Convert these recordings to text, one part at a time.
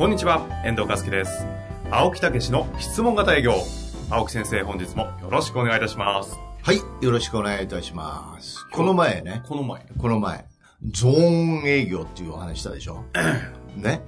こんにちは、遠藤和樹です。青木武の質問型営業。青木先生、本日もよろしくお願いいたします。はい、よろしくお願いいたします。この前ね、この前。この前、ゾーン営業っていうお話したでしょ？ね？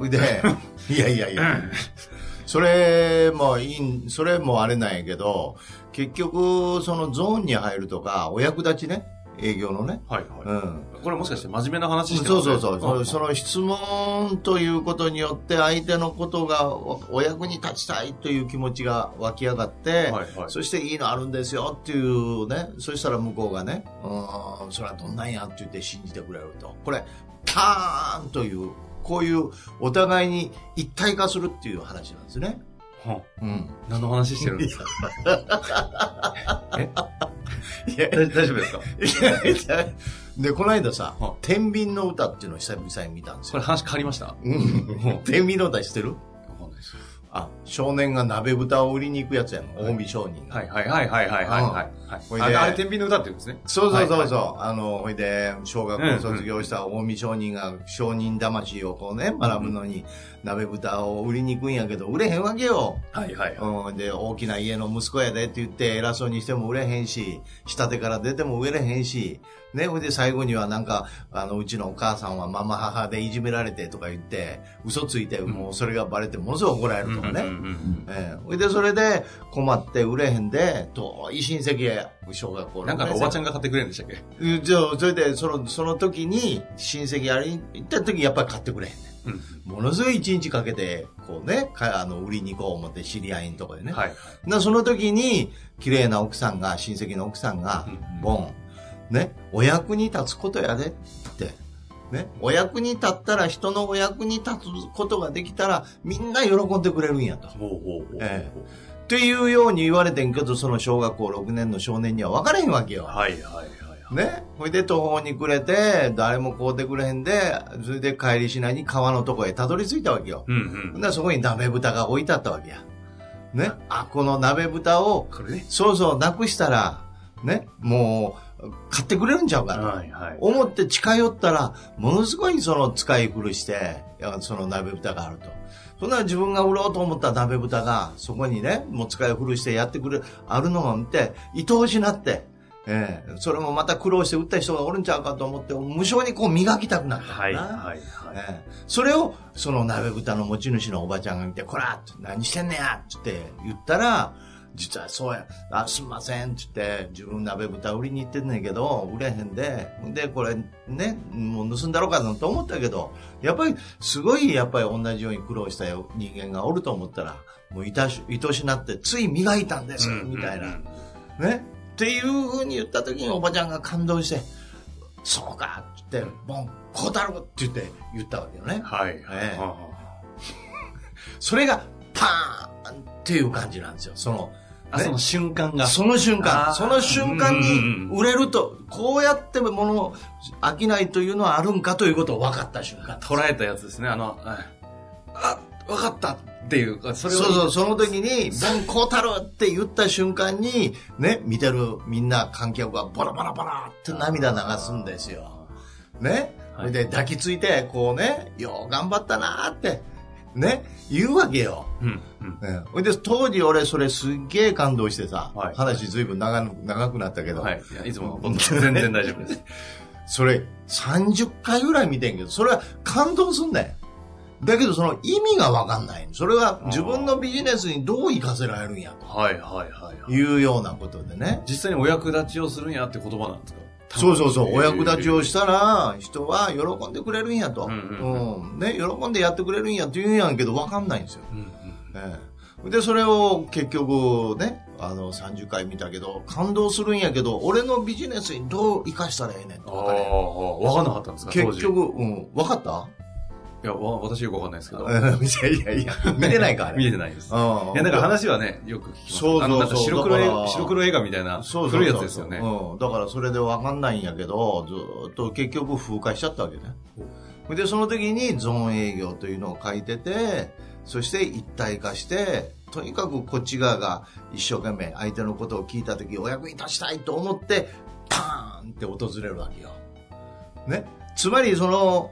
うん。で、いやいやいや、それもいい、それもあれなんやけど、結局、そのゾーンに入るとか、お役立ちね、営業のね。はいはい。うん。これもしかして真面目な話してそうそうそう。ねその質問ということによって相手のことがおお役に立ちたいという気持ちが湧き上がって、はいはいそしていいのあるんですよっていうね、そしたら向こうがね、うん、それはどんなんやって言って信じてくれると。これ、パーンという、こういうお互いに一体化するっていう話なんですね。はうん。何の話してるんですか？え？いや。大大丈夫ですか？いやいや。で、この間さは、天秤の歌っていうのを久々に見たんですよ。これ話変わりました？わうん。天秤の歌知ってる？あ、少年が鍋豚を売りに行くやつやの。近江商人が。はいはいはいはいはいはい。はいああれ、天秤の歌って言うんですね。そうそうそうそう。はいあの、ほいで、小学校卒業した近江商人が商人魂をこうね、学ぶのに、鍋豚を売りに行くんやけど、売れへんわけよ。はいはいはい。うん、で、大きな家の息子やでって言って偉そうにしても売れへんし、下手から出ても売れへんし、ね、ほいで最後にはなんか、あの、うちのお母さんはママ母でいじめられてとか言って、嘘ついて、もうそれがバレてものすごい怒られるとかね。ほいで、それで困って売れへんで、遠い親戚へ、小学校のなんかおばちゃんが買ってくれるんでしたっけ？うんじゃあ、それで、その、その時に、親戚やりに行った時にやっぱり買ってくれへんねうん。ん。ものすごい一日かけて、こうね、かあの、売りに行こう思って知り合いのとこでね。はい。なその時に、綺麗な奥さんが、親戚の奥さんがうん、ボン、ね、お役に立つことやでって。ね、お役に立ったら、人のお役に立つことができたら、みんな喜んでくれるんやと。ほうほうほう。えっていうように言われてんけど、その小学校6年の少年には分からへんわけよ。はいはいはいはい。ね。ほいで途方に暮れて、誰も買うてくれへんで、それで帰りしないに川のとこへたどり着いたわけよ。うんうん。ほんならそこに鍋豚が置いてあったわけや。ね。あ、この鍋豚を、これね。そうそう、なくしたら、ね、もう、買ってくれるんちゃうかと。思って近寄ったら、ものすごいその使い古して、その鍋豚があると。そんなら自分が売ろうと思った鍋豚が、そこにね、もう使い古してやってくれ、あるのを見て、愛おしなって、ええそれもまた苦労して売った人がおるんちゃうかと思って、無償にこう磨きたくなった。はいはいはい。ええそれを、その鍋豚の持ち主のおばちゃんが見て、こら何してんねやって言ったら、実はそうや、あ、すんませんって言って、自分鍋豚売りに行ってんねんけど、売れへんで、で、これね、もう盗んだろうかなと思ったけど、やっぱり、すごい、やっぱり同じように苦労した人間がおると思ったら、もういたし、愛しなって、つい磨いたんです、みたいな。ね。っていうふうに言った時におばちゃんが感動して、そうかって言って、ボン、こうだろうって言って言ったわけよね。はいそれがパーンっていう感じなんですよ。その、あ、その瞬間が。その瞬間、その瞬間に売れると、こうやってもの飽きないというのはあるんかということを分かった瞬間。捉えたやつですね。あの、あ、あわかったっていう、それを。そうそう、その時に、ボン・コータルって言った瞬間に、ね、見てるみんな観客がバラバラバラって涙流すんですよ。ね。はいで、抱きついて、こうね、よう頑張ったなーって、ね、言うわけよ。うん、うん。ねほいで、当時俺それすっげえ感動してさ、はい話ずいぶん長長くなったけど、はい。いやいつも、全然大丈夫です。それ30回ぐらい見てんけど、それは感動すんだよ。だけどその意味がわかんない。それは自分のビジネスにどう活かせられるんやはいはいはい。というようなことでね。実際にお役立ちをするんやって言葉なんですかそうそうそう、お役立ちをししたら、人は喜んでくれるんやと。うんうんね、喜んでやってくれるんやって言うんやけど、わかんないんですよ。うんで、それを結局ね、あの、30回見たけど、感動するんやけど、俺のビジネスにどう活かしたらええねんとああ、分かかんなかったんですか？結局、うん、分かった？いや、わ私よくわかんないですけど。いやいやいや、見てないか、あれ。見えてないです。いうんや、なんか話はね、よく聞きます。そうそうそう白黒白黒映画みたいな、そう古いやつですよね。うん。だからそれでわかんないんやけど、ずーっと結局風化しちゃったわけね。で、その時にゾーン営業というのを書いてて、そして一体化して、とにかくこっち側が一生懸命相手のことを聞いた時お役に立ちたいと思って、パーンって訪れるわけよ。ね。つまりその、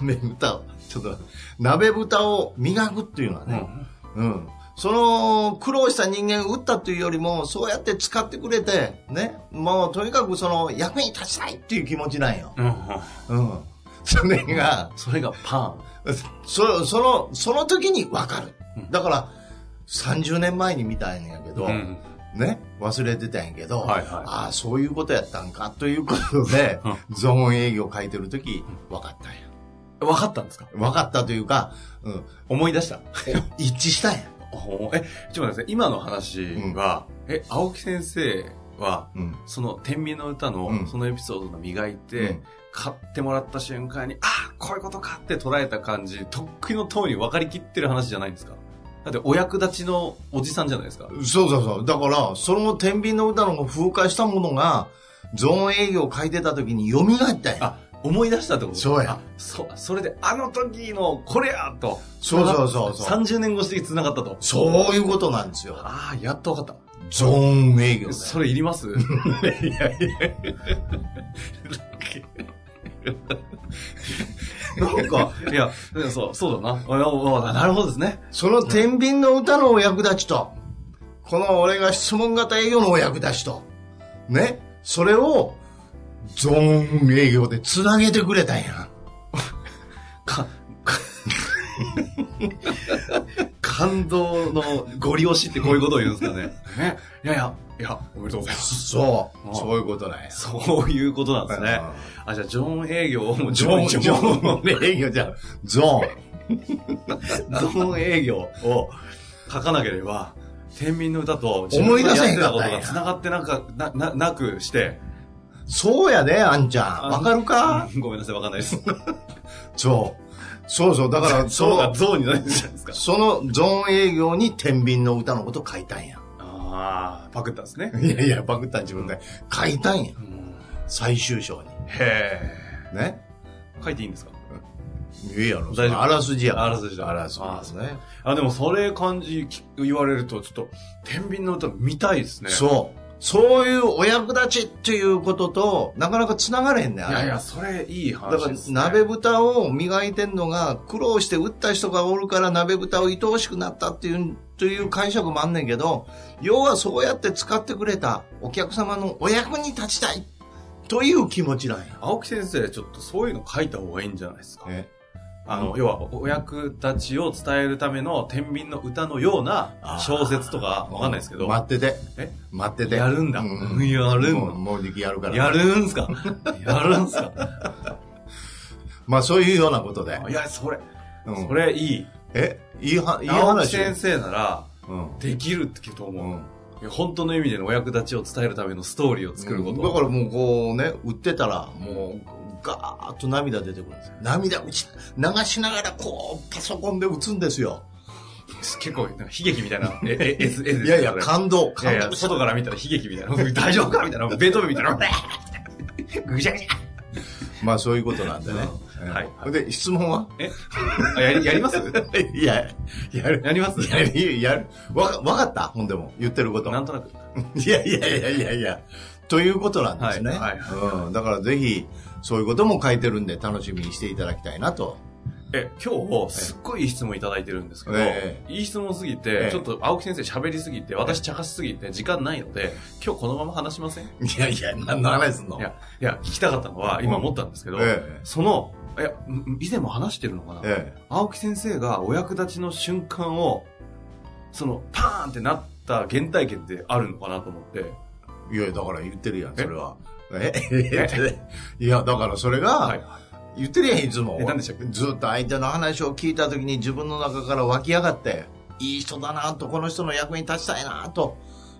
鍋豚を、ちょっと、鍋豚を磨くっていうのはね、うん。その、苦労した人間を打ったというよりも、そうやって使ってくれて、ね。もう、とにかくその、役に立ちたいっていう気持ちなんよ。うん。うんうん。それが、それがパそその、その時に分かるうん。だから、30年前に見たんやけど、ン。うん。ね、忘れてたんやけど、はいはいああ、そういうことやったんかということで、ゾーン営業書いてる時、分かったんや。分かったんですか？分かったというか、うん、思い出した。一致したんや？ほうえ、ちょっと待ってください。今の話は、え、青木先生は、うん。その天秤の歌のうんそのエピソードの磨いて、うん買ってもらった瞬間に、ああ、こういうことかって捉えた感じ、とっくの通り分かりきってる話じゃないんですか？だってお役立ちのおじさんじゃないですか。そうそうそう。だから、その天秤の歌の風化したものが、ゾーン営業を書いてた時に蘇ったんや。あ、思い出したってこと？そうやあそ、それで、あの時のこれやと。そうそうそうそう30年越しで繋がったと。そういうことなんですよ。ああ、やっと分かっゾーン営業。それいります？いやいやなんか、いや、そう、そうだな。ああなるほどですね。その天秤の歌のお役立ちと、この俺が質問型営業のお役立ちと、ね、それを、ゾーン営業で繋げてくれたんや。か、か感動のご利用しってこういうことを言うんですかね。ねいやいや、いや、おめでとうございます。そうあ。そういうことなんや。そういうことなんですね。あ、じゃあ、ジョン営業を、もうゾーン、ジゾョン、営業じゃん。ゾーン。ゾーン営業を書かなければ、天秤の歌と自思い出せ分のやってたことが繋がってなんか、な、な、なくして、そうやで、あんちゃん。あわかるか？う んごめんなさい、わかんないです。そう。そうそう。だから、そゾウがの、ゾウになるんじゃないですか。そのゾーン営業に天秤の歌のこと書いたんや。ああ、パクったんですね。いやいや、バグった自分で書いたんや。うん最終章に。へね？え。書いていいんですか？いいやろ。大丈夫あらすじや。あらすじだあらすじですね。あ、でもそれ感じき言われると、ちょっと、天秤の歌見たいですね。そう。そういうお役立ちっていうことと、なかなか繋がれへんねん。いやいや、それいいだから話です、ね。鍋豚を磨いてんのが、苦労して打った人がおるから鍋豚を愛おしくなったっていう、という解釈もあんねんけど、要はそうやって使ってくれたお客様のお役に立ちたいという気持ちなんや。青木先生、ちょっとそういうの書いた方がいいんじゃないですか？え？あの、要は、お役立ちを伝えるための天秤の歌のような小説とか、わかんないですけど。待ってて。え？待ってて。やるんだう やるんだもうやるから。やるんすか？やるんすか？まあそういうようなことで。いや、それ、うんそれいい。え？いいは、いい話？先生なら、うん。できるってと思う。うん本当の意味でのお役立ちを伝えるためのストーリーを作ること。だからもうこうね、売ってたら、もう、ガーッと涙出てくるんですよ。涙流しながらこう、パソコンで打つんですよ。結構、なんか悲劇みたいな、いやいや、これ感動、いやいや、感動外から見たら悲劇みたいな。大丈夫かみたいな。ベートーベンみたいな。ぐしゃぐしゃ。まあそういうことなんでね。うんはい。うんで、質問は？え？あやり、やります？いや、やる。やります？やる、やる。わか、わかった？ほんでも、言ってること。なんとなく。いやいやいやいやいや。ということなんですね。はい。はい。はうん。だからぜひ、そういうことも書いてるんで、楽しみにしていただきたいなと。え、今日、すっごいいい質問いただいてるんですけど、えいい質問すぎえて、えちょっと青木先生喋りすぎて、私茶化しすぎて、時間ないので、今日このまま話しません？いいやいや、何の話すんのや、いや、聞きたかったのは、今思ったんですけど、ええ。その、いや、ん以前も話してるのかな、え青木先生がお役立ちの瞬間を、その、パーンってなった原体験ってあるのかなと思って、え。いや、だから言ってるやん、え？それは。え？いや、だからそれが、はい。言ってるやん、いつも。ずっと相手の話を聞いた時に自分の中から湧き上がって、いい人だなと、この人の役に立ちたいなと、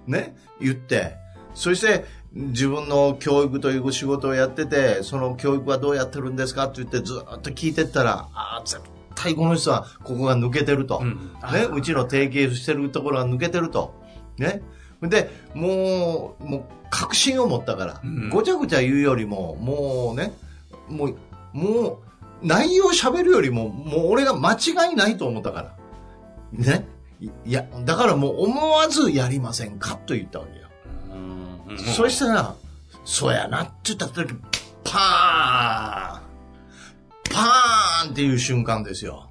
ね、言って、そして、自分の教育という仕事をやってて、その教育はどうやってるんですかって言ってずっと聞いてったら、ああ、絶対この人はここが抜けてると。うんね、うちの提携してるところが抜けてると。ね。で、もう、もう、確信を持ったから、うんごちゃごちゃ言うよりも、もうね、もう、もう、内容喋るよりも、もう俺が間違いないと思ったから。ね。いいや、だからもう思わずやりませんかと言ったわけよ。うんそしたら、そうやなって言った時、パーンパーンっていう瞬間ですよ。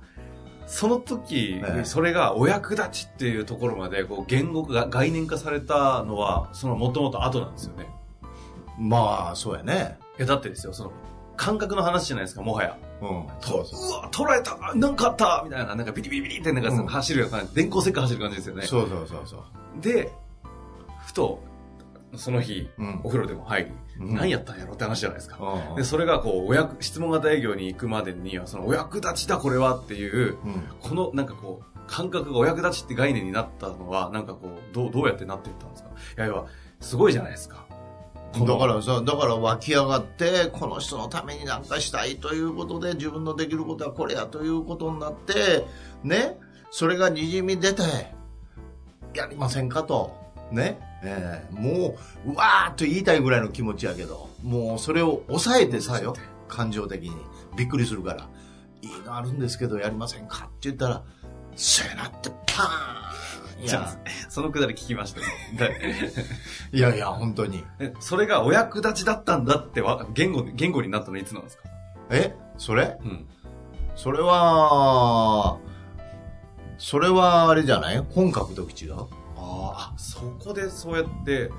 その時、ええそれがお役立ちっていうところまでこう言語が概念化されたのはそのもともと後なんですよねまあ、そうやね。いやだってですよその感覚の話じゃないですかもはやうん。とうわ捉えたなんかあったみたいななんかビリビリビリってなんか走るような電光石火走る感じですよねそうそうそうそう。でふとその日、うん。お風呂でも入り、うん。何やったんやろって話じゃないですか、うん。でそれがこうお役質問型営業に行くまでにはそのお役立ちだこれはっていううん。このなんかこう感覚がお役立ちって概念になったのはなんかこうどうどうやってなっていったんですか？いや要はすごいじゃないですか。だからさ、だから湧き上がって、この人のためになんかしたいということで、自分のできることはこれやということになって、ね、それがにじみ出て、やりませんかと。ね、ええ。もう、うわーっと言いたいぐらいの気持ちやけど、もうそれを抑えてさよ、感情的に。びっくりするから、いいのあるんですけど、やりませんか？って言ったら、そうやなって、パーン！いじゃや、あそのくだり聞きましたよ。いやいや、本当に。でそれがお役立ちだったんだってわ言語言語になったのいつなんですか？え？それ？うん。それは、それはあれじゃない？本書くとき違う？ああそこでそうやって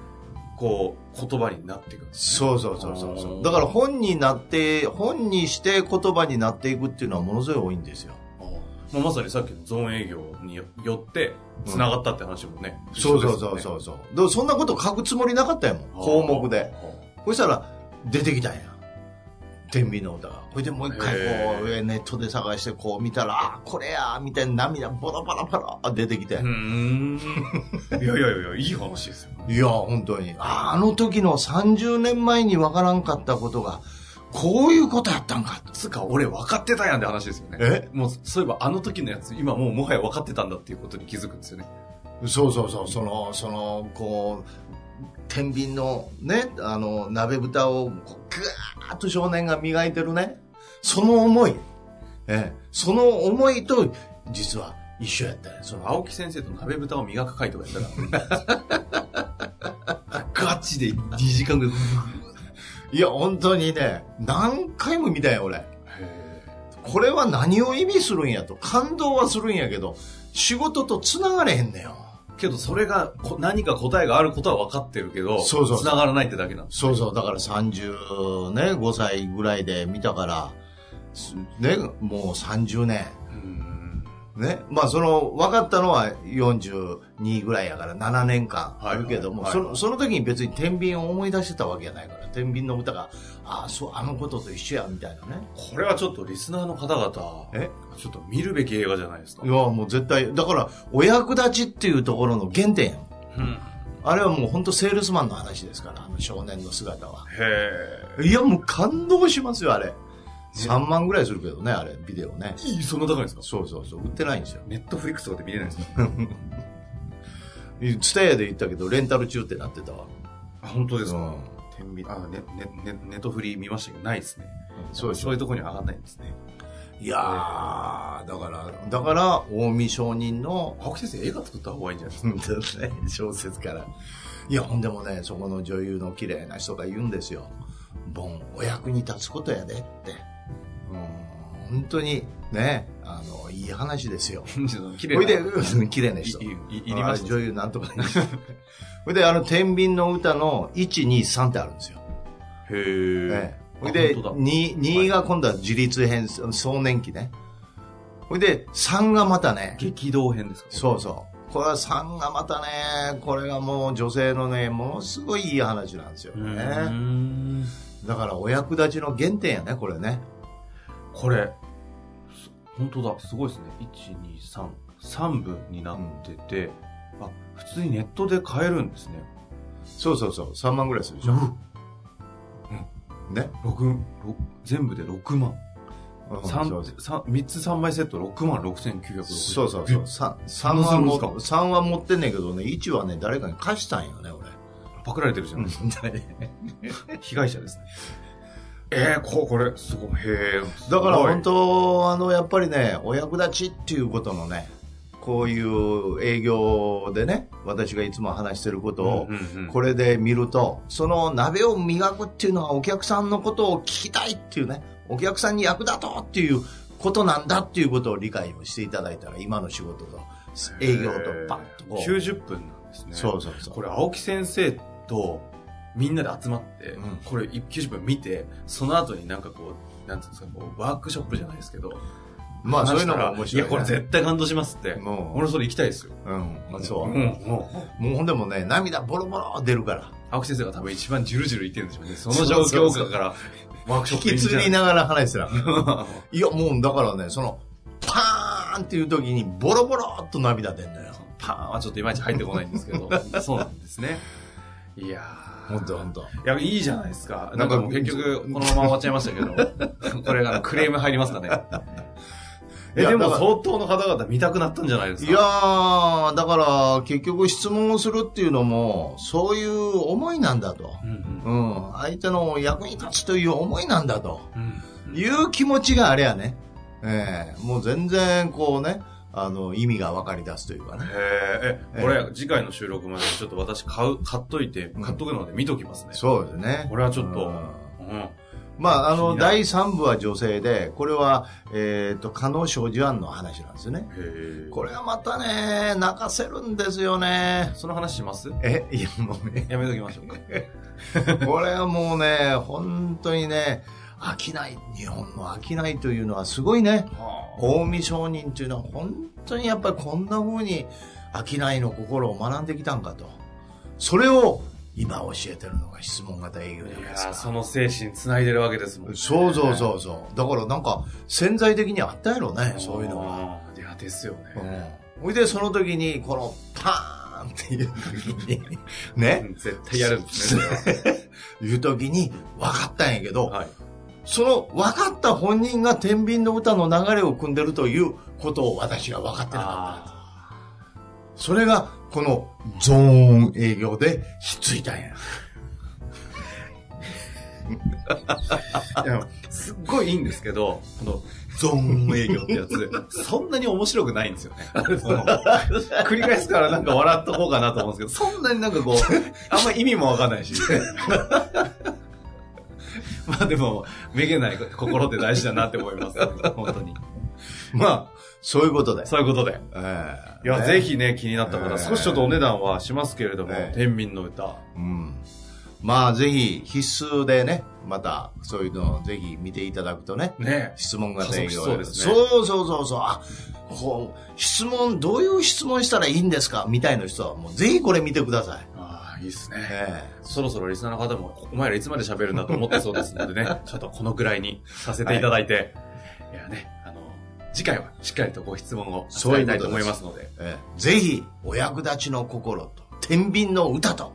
こう言葉になっていくんですそうそうそうそうだから本になって、本にして言葉になっていくっていうのはものすごい多いんですよ。まあ、まさにさっきのゾーン営業によよって繋がったって話もね、そうそうそうそうそう。でもそんなこと書くつもりなかったよもん。項目で。そしたら出てきたんや。天秤の歌が。これでもう一回こへう、ネットで探してこう見たら、あ、これや、みたいな涙ボラボラボラ出てきて。うーん いやいやいやいい話ですよいや、本当に。ああの時の30年前にわからんかったことが、こういうことやったんかと。つうか俺分かってたやんって話ですよねえ？もうそういえばあの時のやつ今もうもはや分かってたんだっていうことに気づくんですよねそうそうそう、その、その、こう、天秤のね、あの、鍋蓋を、ぐーっと少年が磨いてるね。その思い。ええ、その思いと、実は一緒やったね。その、青木先生と鍋豚を磨く回とかやったら ガチで2時間ぐらいいや、本当にね、何回も見たよ、俺。へこれは何を意味するんやと。感動はするんやけど、仕事と繋がれへんねよ。けどそれがこ何か答えがあることは分かってるけどそうそう繋がらないってだけなんです。そうそう、だから30ね、5歳ぐらいで見たから、すね、もう30年。うんね。まあ、その、分かったのは42ぐらいやから7年間あるけども、はいその、その時に別に天秤を思い出してたわけじゃないから、天秤の歌が、ああ、そう、あのことと一緒や、みたいなね。これはちょっとリスナーの方々え？ちょっと見るべき映画じゃないですかいや、もう絶対、だから、お役立ちっていうところの原点やんうんあれはもう本当セールスマンの話ですから、あの少年の姿は。へいや、もう感動しますよ、あれ。3万ぐらいするけどね、あれ、ビデオね。えいいそんな高いんですか？そうそうそう、売ってないんですよ。ネットフリックスとかで見れないんですか？ツタヤで言ったけど、レンタル中ってなってたわ。あ本当ですか、うん天秤あねねねネットフリ見ましたけどないですねそうそういうところには上がんないんですねいやー、だから、だから、近江商人の、青木先生映画作った方がいいんじゃないですか？ね、小説から。いや、ほんでもね、そこの女優の綺麗な人が言うんですよ。ボン、お役に立つことやでって。うん、本当に、ね、あの、いい話ですよ。綺麗ほいで、綺麗な人。いりましたあ女優なんとかね。ほいで、あの、天秤の歌の1、2、3ってあるんですよ。へえねほいで、本当だ2、2が今度は自立編、壮年期ね。ほいで、3がまたね、激動編ですか？そうそう。これは3がまたね、これがもう女性のね、ものすごいいい話なんですよね。んだからお役立ちの原点やね、これね。これ。す本当だ。すごいですね。123 3部になってて、あ普通にネットで買えるんですね。そうそうそう、3万ぐらいするでしょ。ね。六六全部で6万。うん三そうそう。三三つ3枚セット。6万6960そうそうそう。3, 三はもどうするんですか？三は持ってんねんけどね、1はね、誰かに貸したんよね、俺。パクられてるじゃないですか。被害者ですね。えー、ここれ、すごい。へえ。だから本当、あの、やっぱりね、お役立ちっていうことのね、こういう営業でね、私がいつも話してることを、これで見ると、その鍋を磨くっていうのはお客さんのことを聞きたいっていうね、お客さんに役立とうっていうことなんだっていうことを理解をしていただいたら、今の仕事と営業とパッとこう。90分なんですね。そうそうそう。これ、青木先生とみんなで集まって、うんこれ90分見て、その後になんかこう、なんていうんですか、こうワークショップじゃないですけど、まあそういうのも話面白い、したらいや、これ絶対感動しますって。もう俺それ行きたいですよ。うん、そう。ん、もう。もうほんでもね、涙ボロボロ出るから。青木先生が多分一番ジュルジュル言ってるんでしょうね。その状況下から、ワークショップ引き継ぎながら話してた。が いや、もうだからね、その、パーンっていう時にボロボロっと涙出んのよ。パーンはちょっといまいち入ってこないんですけど、そうなんですね。いやー。ほんとほんと。いや、いいじゃないですか。なんんかもう結局、このまま終わっちゃいましたけど、これがクレーム入りますかね。え、でも相当の方々見たくなったんじゃないですか？いやー、だから結局質問をするっていうのも、そういう思いなんだと。うんうんうん。相手の役に立つという思いなんだと。うんいう気持ちがあれやね。ええもう全然こうね、あの、意味が分かり出すというかね。へえ、え、これ、次回の収録までちょっと私買う、買っといて、買っとくので見ときますね。そうですね。これはちょっと、うんうん。まあ、あの、第3部は女性で、これは、えっ、と、加納正治案の話なんですよね。これはまたね、泣かせるんですよね。その話します？え、いやもうね、やめときましょうか。これはもうね、本当にね、飽きない、日本の飽きないというのはすごいね。は近江商人というのは本当にやっぱりこんな風に飽きないの心を学んできたんかと。それを今教えてるのが質問型営業じゃいないですか。その精神繋いでるわけですもんね。そうそうそうそう。だからなんか潜在的にあったやろね、そういうのが。が。いや、ですよね。うん。ほいでその時にこのパーンっていう時に、ね、絶対やるんですね。いう時に分かったんやけど、ははい。その分かった本人が天秤の歌の流れを組んでるということを私は分かってなかった。あそれが、このゾーン営業でひっついたんや。ー いや、すっごいいいんですけど、この、ゾーン営業ってやつ、そんなに面白くないんですよね。繰り返すからなんか笑っとこうかなと思うんですけど、そんなになんかこう、あんま意味もわかんないし。まあでも、めげない心って大事だなって思います、本当に。まあ、そういうことで。そういうことで。ええいや、ねぜひね、気になった方、ええ少しちょっとお値段はしますけれども、ええ天秤の歌。うん。まあ、ぜひ、必須でね、また、そういうのをぜひ見ていただくとね、ね質問型営業加速しそうですねそうそうそうそう。あ、こう、質問、どういう質問したらいいんですか？みたいな人は、もうぜひこれ見てください。いいですね。えそろそろリスナーの方も、お前らいつまで喋るんだと思ってそうですのでね、ちょっとこのぐらいにさせていただいて、い、やね、あの、次回はしっかりとご質問をそういたいと思いますので、えええぜひ、お役立ちの心と、天秤の歌と、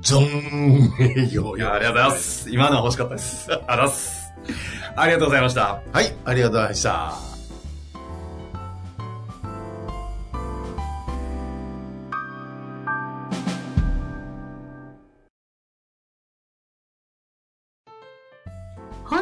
ゾーンいや、ありがとうございま。す。今のは欲しかったです。ありがとうございます。ありがとうございました。はい、ありがとうございました。